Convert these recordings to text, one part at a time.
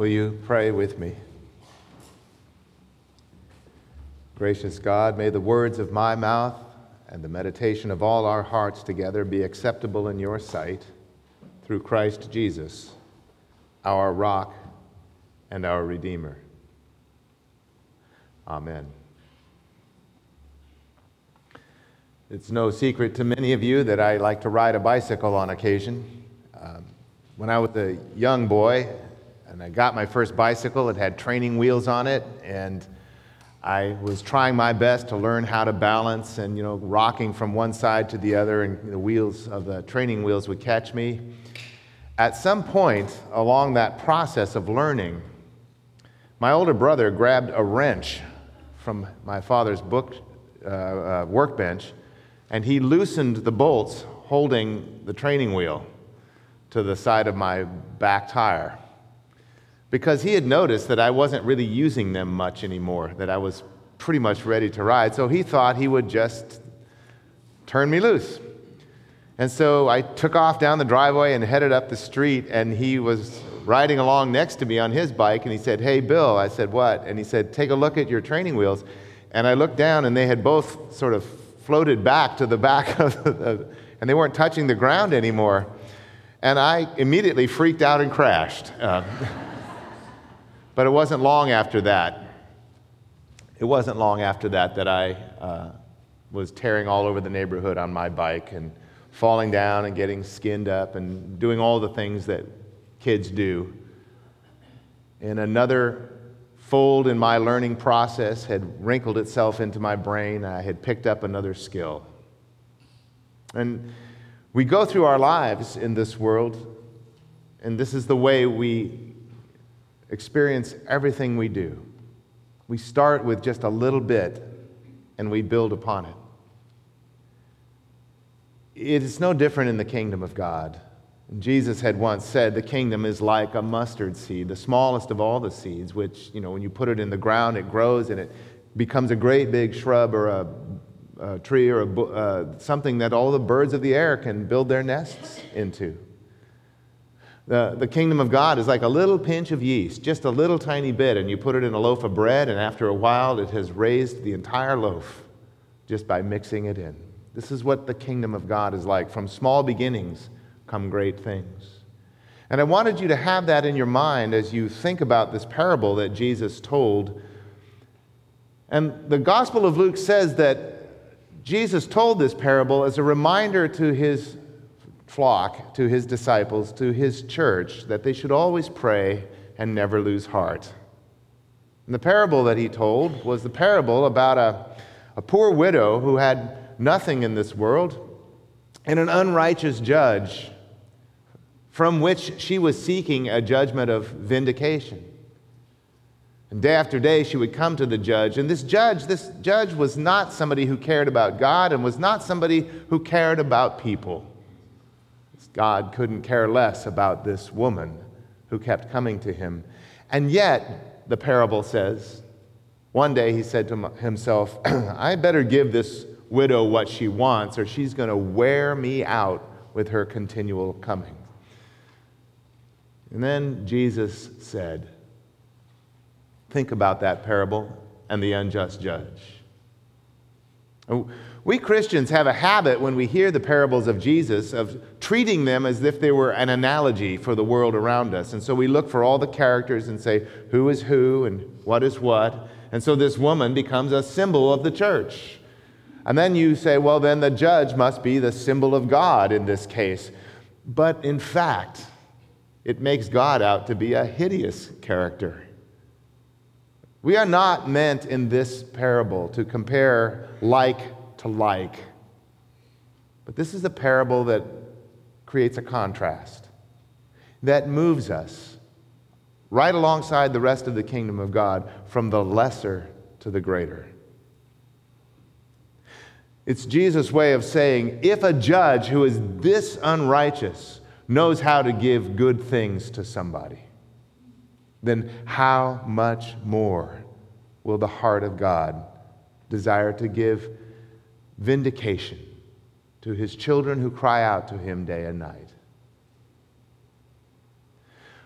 Will you pray with me? Gracious God, may the words of my mouth and the meditation of all our hearts together be acceptable in your sight through Christ Jesus, our rock and our Redeemer. Amen. It's no secret to many of you that I like to ride a bicycle on occasion. Um, when I was a young boy and I got my first bicycle, it had training wheels on it, and I was trying my best to learn how to balance and, you know, rocking from one side to the other, and the wheels of the training wheels would catch me. At some point along that process of learning, my older brother grabbed a wrench from my father's book uh, uh, workbench and he loosened the bolts holding the training wheel to the side of my back tire because he had noticed that I wasn't really using them much anymore, that I was pretty much ready to ride. So he thought he would just turn me loose. And so I took off down the driveway and headed up the street, and he was riding along next to me on his bike, and he said, Hey, Bill. I said, What? And he said, Take a look at your training wheels. And I looked down, and they had both sort of floated back to the back of the, and they weren't touching the ground anymore. And I immediately freaked out and crashed. Uh, but it wasn't long after that. It wasn't long after that that I uh, was tearing all over the neighborhood on my bike and falling down and getting skinned up and doing all the things that kids do. And another fold in my learning process had wrinkled itself into my brain. I had picked up another skill. And we go through our lives in this world, and this is the way we experience everything we do. We start with just a little bit and we build upon it. It is no different in the kingdom of God. Jesus had once said the kingdom is like a mustard seed, the smallest of all the seeds, which, you know, when you put it in the ground, it grows and it becomes a great big shrub or a, a tree or a, uh, something that all the birds of the air can build their nests into. The, the kingdom of God is like a little pinch of yeast, just a little tiny bit, and you put it in a loaf of bread, and after a while, it has raised the entire loaf just by mixing it in. This is what the kingdom of God is like from small beginnings come great things. And I wanted you to have that in your mind as you think about this parable that Jesus told. And the Gospel of Luke says that Jesus told this parable as a reminder to his flock, to his disciples, to his church, that they should always pray and never lose heart. And the parable that he told was the parable about a, a poor widow who had nothing in this world and an unrighteous judge from which she was seeking a judgment of vindication. And day after day, she would come to the judge. And this judge, this judge was not somebody who cared about God and was not somebody who cared about people. God couldn't care less about this woman who kept coming to him. And yet, the parable says, one day he said to himself, I better give this widow what she wants, or she's going to wear me out with her continual coming. And then Jesus said, Think about that parable and the unjust judge. Oh, We Christians have a habit when we hear the parables of Jesus of treating them as if they were an analogy for the world around us. And so we look for all the characters and say, who is who and what is what. And so this woman becomes a symbol of the church. And then you say, well, then the judge must be the symbol of God in this case. But in fact, it makes God out to be a hideous character. We are not meant in this parable to compare like to like, but this is a parable that creates a contrast that moves us right alongside the rest of the kingdom of God from the lesser to the greater. It's Jesus' way of saying if a judge who is this unrighteous knows how to give good things to somebody, then how much more will the heart of God desire to give vindication to his children who cry out to him day and night?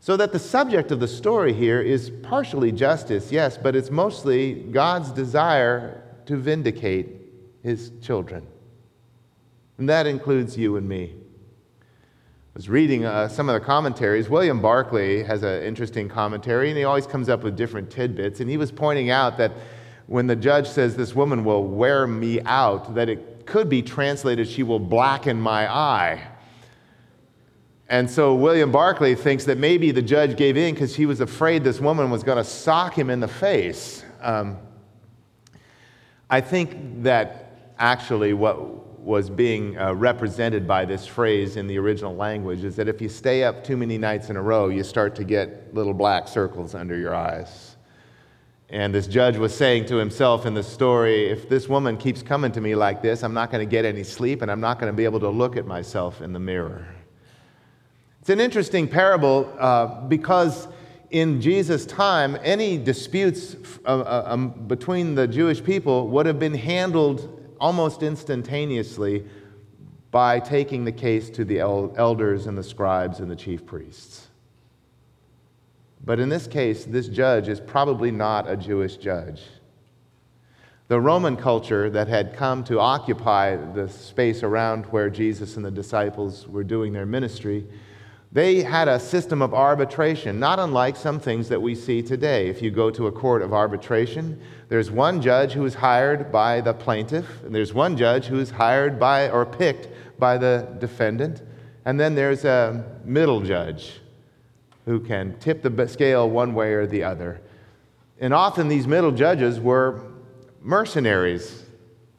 So that the subject of the story here is partially justice, yes, but it's mostly God's desire to vindicate his children. And that includes you and me. I was reading uh, some of the commentaries. William Barclay has an interesting commentary, and he always comes up with different tidbits. And he was pointing out that when the judge says, This woman will wear me out, that it could be translated, She will blacken my eye. And so William Barclay thinks that maybe the judge gave in because he was afraid this woman was going to sock him in the face. Um, I think that actually what was being uh, represented by this phrase in the original language is that if you stay up too many nights in a row, you start to get little black circles under your eyes. And this judge was saying to himself in the story if this woman keeps coming to me like this, I'm not going to get any sleep and I'm not going to be able to look at myself in the mirror. It's an interesting parable uh, because in Jesus' time, any disputes uh, uh, um, between the Jewish people would have been handled almost instantaneously by taking the case to the elders and the scribes and the chief priests. But in this case, this judge is probably not a Jewish judge. The Roman culture that had come to occupy the space around where Jesus and the disciples were doing their ministry they had a system of arbitration, not unlike some things that we see today. If you go to a court of arbitration, there's one judge who is hired by the plaintiff, and there's one judge who is hired by or picked by the defendant, and then there's a middle judge who can tip the scale one way or the other. And often these middle judges were mercenaries,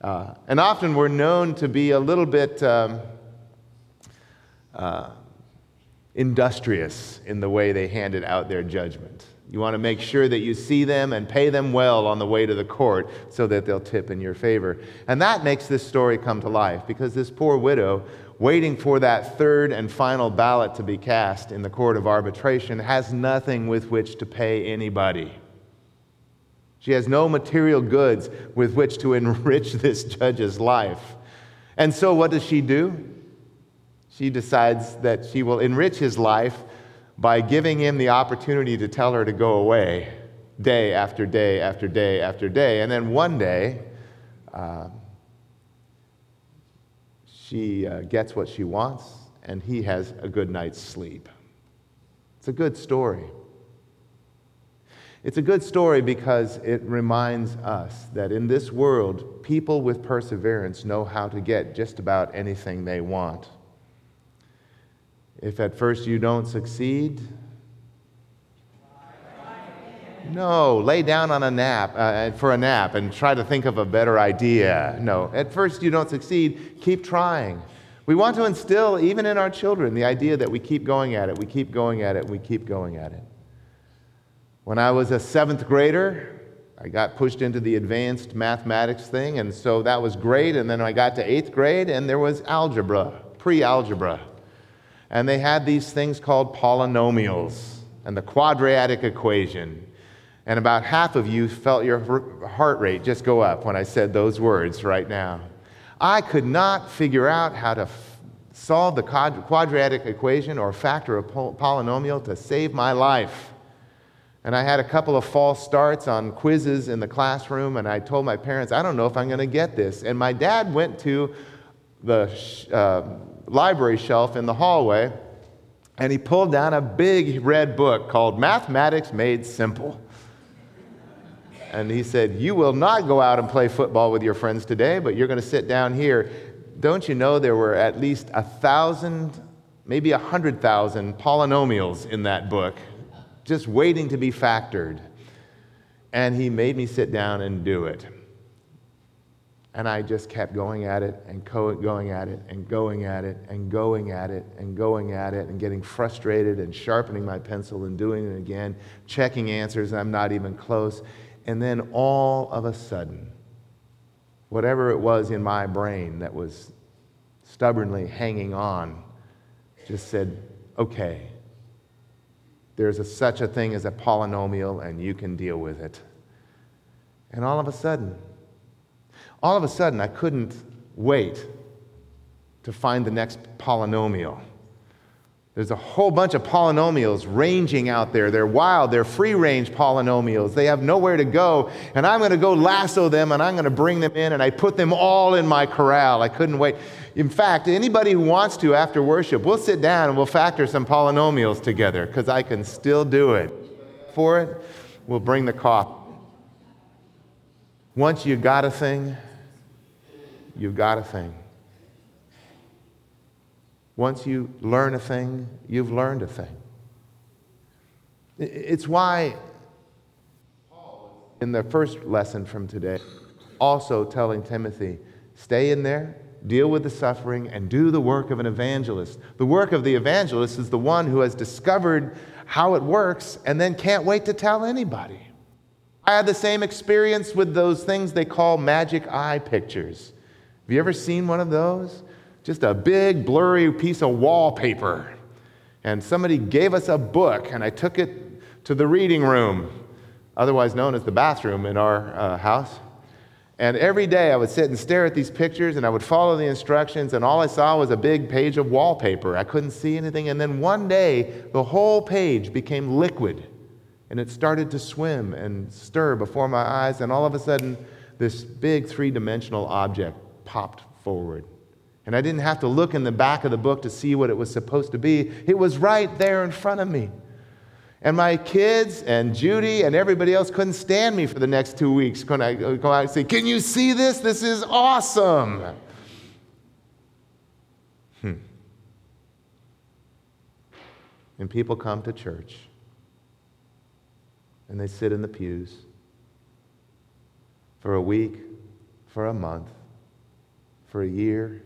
uh, and often were known to be a little bit. Um, uh, industrious in the way they handed out their judgment. You want to make sure that you see them and pay them well on the way to the court so that they'll tip in your favor. And that makes this story come to life because this poor widow, waiting for that third and final ballot to be cast in the court of arbitration, has nothing with which to pay anybody. She has no material goods with which to enrich this judge's life. And so, what does she do? she decides that she will enrich his life by giving him the opportunity to tell her to go away day after day after day after day. And then one day, uh, she uh, gets what she wants, and he has a good night's sleep. It's a good story. It's a good story because it reminds us that in this world, people with perseverance know how to get just about anything they want. If at first you don't succeed, no, lay down on a nap uh, for a nap and try to think of a better idea. No, at first you don't succeed, keep trying. We want to instill, even in our children, the idea that we keep going at it, we keep going at it, we keep going at it. When I was a seventh grader, I got pushed into the advanced mathematics thing, and so that was great. And then I got to eighth grade, and there was algebra, pre algebra and they had these things called polynomials and the quadratic equation. And about half of you felt your heart rate just go up when I said those words right now. I could not figure out how to f- solve the quadratic equation or factor a polynomial to save my life. And I had a couple of false starts on quizzes in the classroom, and I told my parents, I don't know if I'm going to get this. And my dad went to the uh, library shelf in the hallway, and he pulled down a big red book called Mathematics Made Simple. And he said, You will not go out and play football with your friends today, but you're going to sit down here. Don't you know there were at least a thousand, maybe a hundred thousand polynomials in that book, just waiting to be factored? And he made me sit down and do it. And I just kept going at it and going at it and going at it and going at it and going at it and getting frustrated and sharpening my pencil and doing it again, checking answers, I'm not even close. And then all of a sudden, whatever it was in my brain that was stubbornly hanging on just said, okay, there's a, such a thing as a polynomial and you can deal with it. And all of a sudden, all of a sudden, I couldn't wait to find the next polynomial There's a whole bunch of polynomials ranging out there. They're wild, they're free range polynomials. They have nowhere to go. And I'm going to go lasso them and I'm going to bring them in and I put them all in my corral. I couldn't wait. In fact, anybody who wants to after worship, we'll sit down and we'll factor some polynomials together because I can still do it. For it, we'll bring the coffee. Once you've got a thing, you've got a thing. Once you learn a thing, you've learned a thing. It's why in the first lesson from today, also telling Timothy, stay in there, deal with the suffering, and do the work of an evangelist. The work of the evangelist is the one who has discovered how it works and then can't wait to tell anybody. I had the same experience with those things they call magic eye pictures. Have you ever seen one of those? Just a big, blurry piece of wallpaper. And somebody gave us a book, and I took it to the reading room, otherwise known as the bathroom in our uh, house. And every day I would sit and stare at these pictures and I would follow the instructions, and all I saw was a big page of wallpaper. I couldn't see anything. And then one day, the whole page became liquid and it started to swim and stir before my eyes. And all of a sudden, this big three dimensional object popped forward. And I didn't have to look in the back of the book to see what it was supposed to be. It was right there in front of me. And my kids and Judy and everybody else couldn't stand me for the next two weeks. When I go out and say, Can you see this? This is awesome. Hmm. And people come to church and they sit in the pews for a week, for a month, for a year,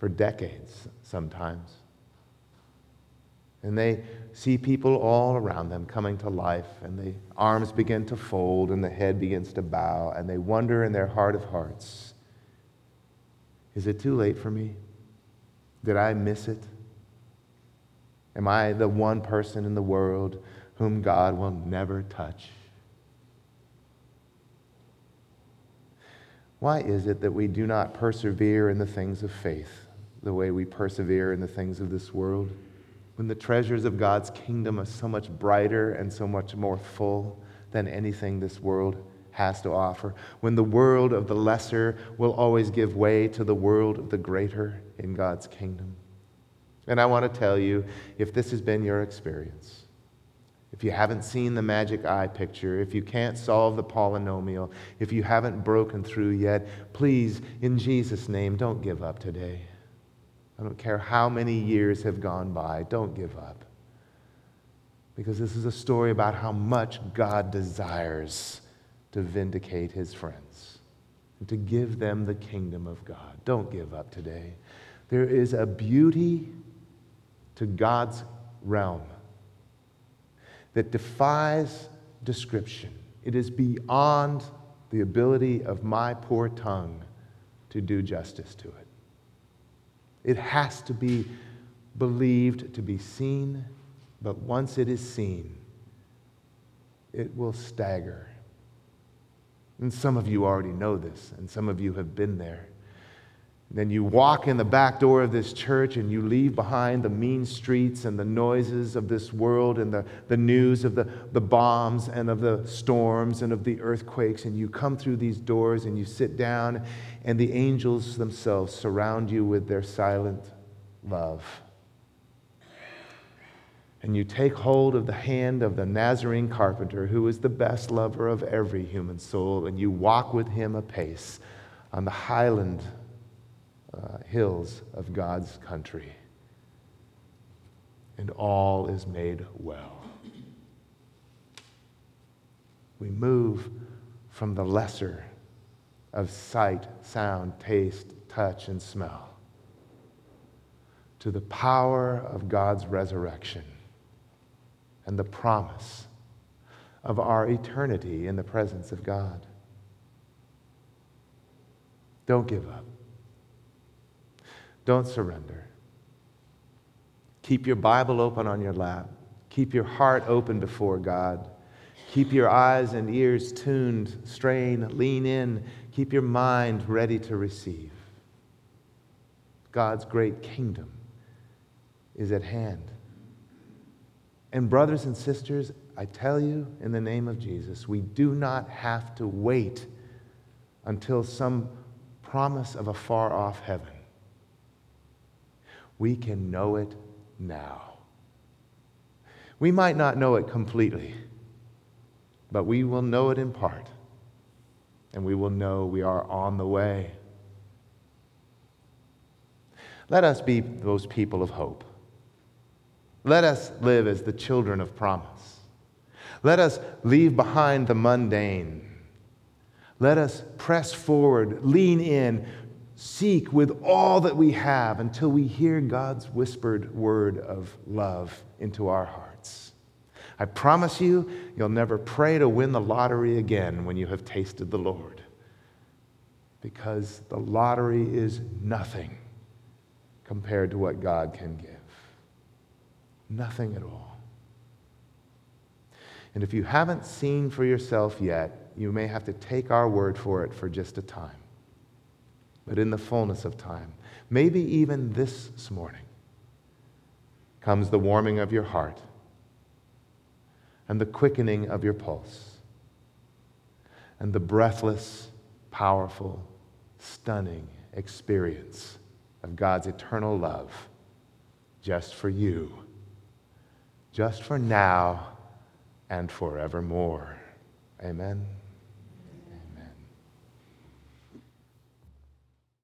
for decades sometimes. And they see people all around them coming to life, and the arms begin to fold, and the head begins to bow, and they wonder in their heart of hearts Is it too late for me? Did I miss it? Am I the one person in the world whom God will never touch? Why is it that we do not persevere in the things of faith? The way we persevere in the things of this world, when the treasures of God's kingdom are so much brighter and so much more full than anything this world has to offer, when the world of the lesser will always give way to the world of the greater in God's kingdom. And I want to tell you if this has been your experience, if you haven't seen the magic eye picture, if you can't solve the polynomial, if you haven't broken through yet, please, in Jesus' name, don't give up today. I don't care how many years have gone by, don't give up. Because this is a story about how much God desires to vindicate his friends and to give them the kingdom of God. Don't give up today. There is a beauty to God's realm that defies description. It is beyond the ability of my poor tongue to do justice to it. It has to be believed to be seen, but once it is seen, it will stagger. And some of you already know this, and some of you have been there. Then you walk in the back door of this church and you leave behind the mean streets and the noises of this world and the, the news of the, the bombs and of the storms and of the earthquakes. And you come through these doors and you sit down, and the angels themselves surround you with their silent love. And you take hold of the hand of the Nazarene carpenter, who is the best lover of every human soul, and you walk with him apace on the highland uh, hills of God's country. And all is made well. We move from the lesser of sight, sound, taste, touch, and smell to the power of God's resurrection and the promise of our eternity in the presence of God. Don't give up. Don't surrender. Keep your Bible open on your lap. Keep your heart open before God. Keep your eyes and ears tuned, strain, lean in. Keep your mind ready to receive. God's great kingdom is at hand. And, brothers and sisters, I tell you in the name of Jesus, we do not have to wait until some promise of a far off heaven. We can know it now. We might not know it completely, but we will know it in part, and we will know we are on the way. Let us be those people of hope. Let us live as the children of promise. Let us leave behind the mundane. Let us press forward, lean in, seek with all that we have until we hear God's whispered word of love into our hearts. I promise you, you'll never pray to win the lottery again when you have tasted the Lord, because the lottery is nothing compared to what God can give. Nothing at all. And if you haven't seen for yourself yet, you may have to take our word for it for just a time. But in the fullness of time, maybe even this morning, comes the warming of your heart and the quickening of your pulse and the breathless, powerful, stunning experience of God's eternal love just for you just for now and forevermore. Amen.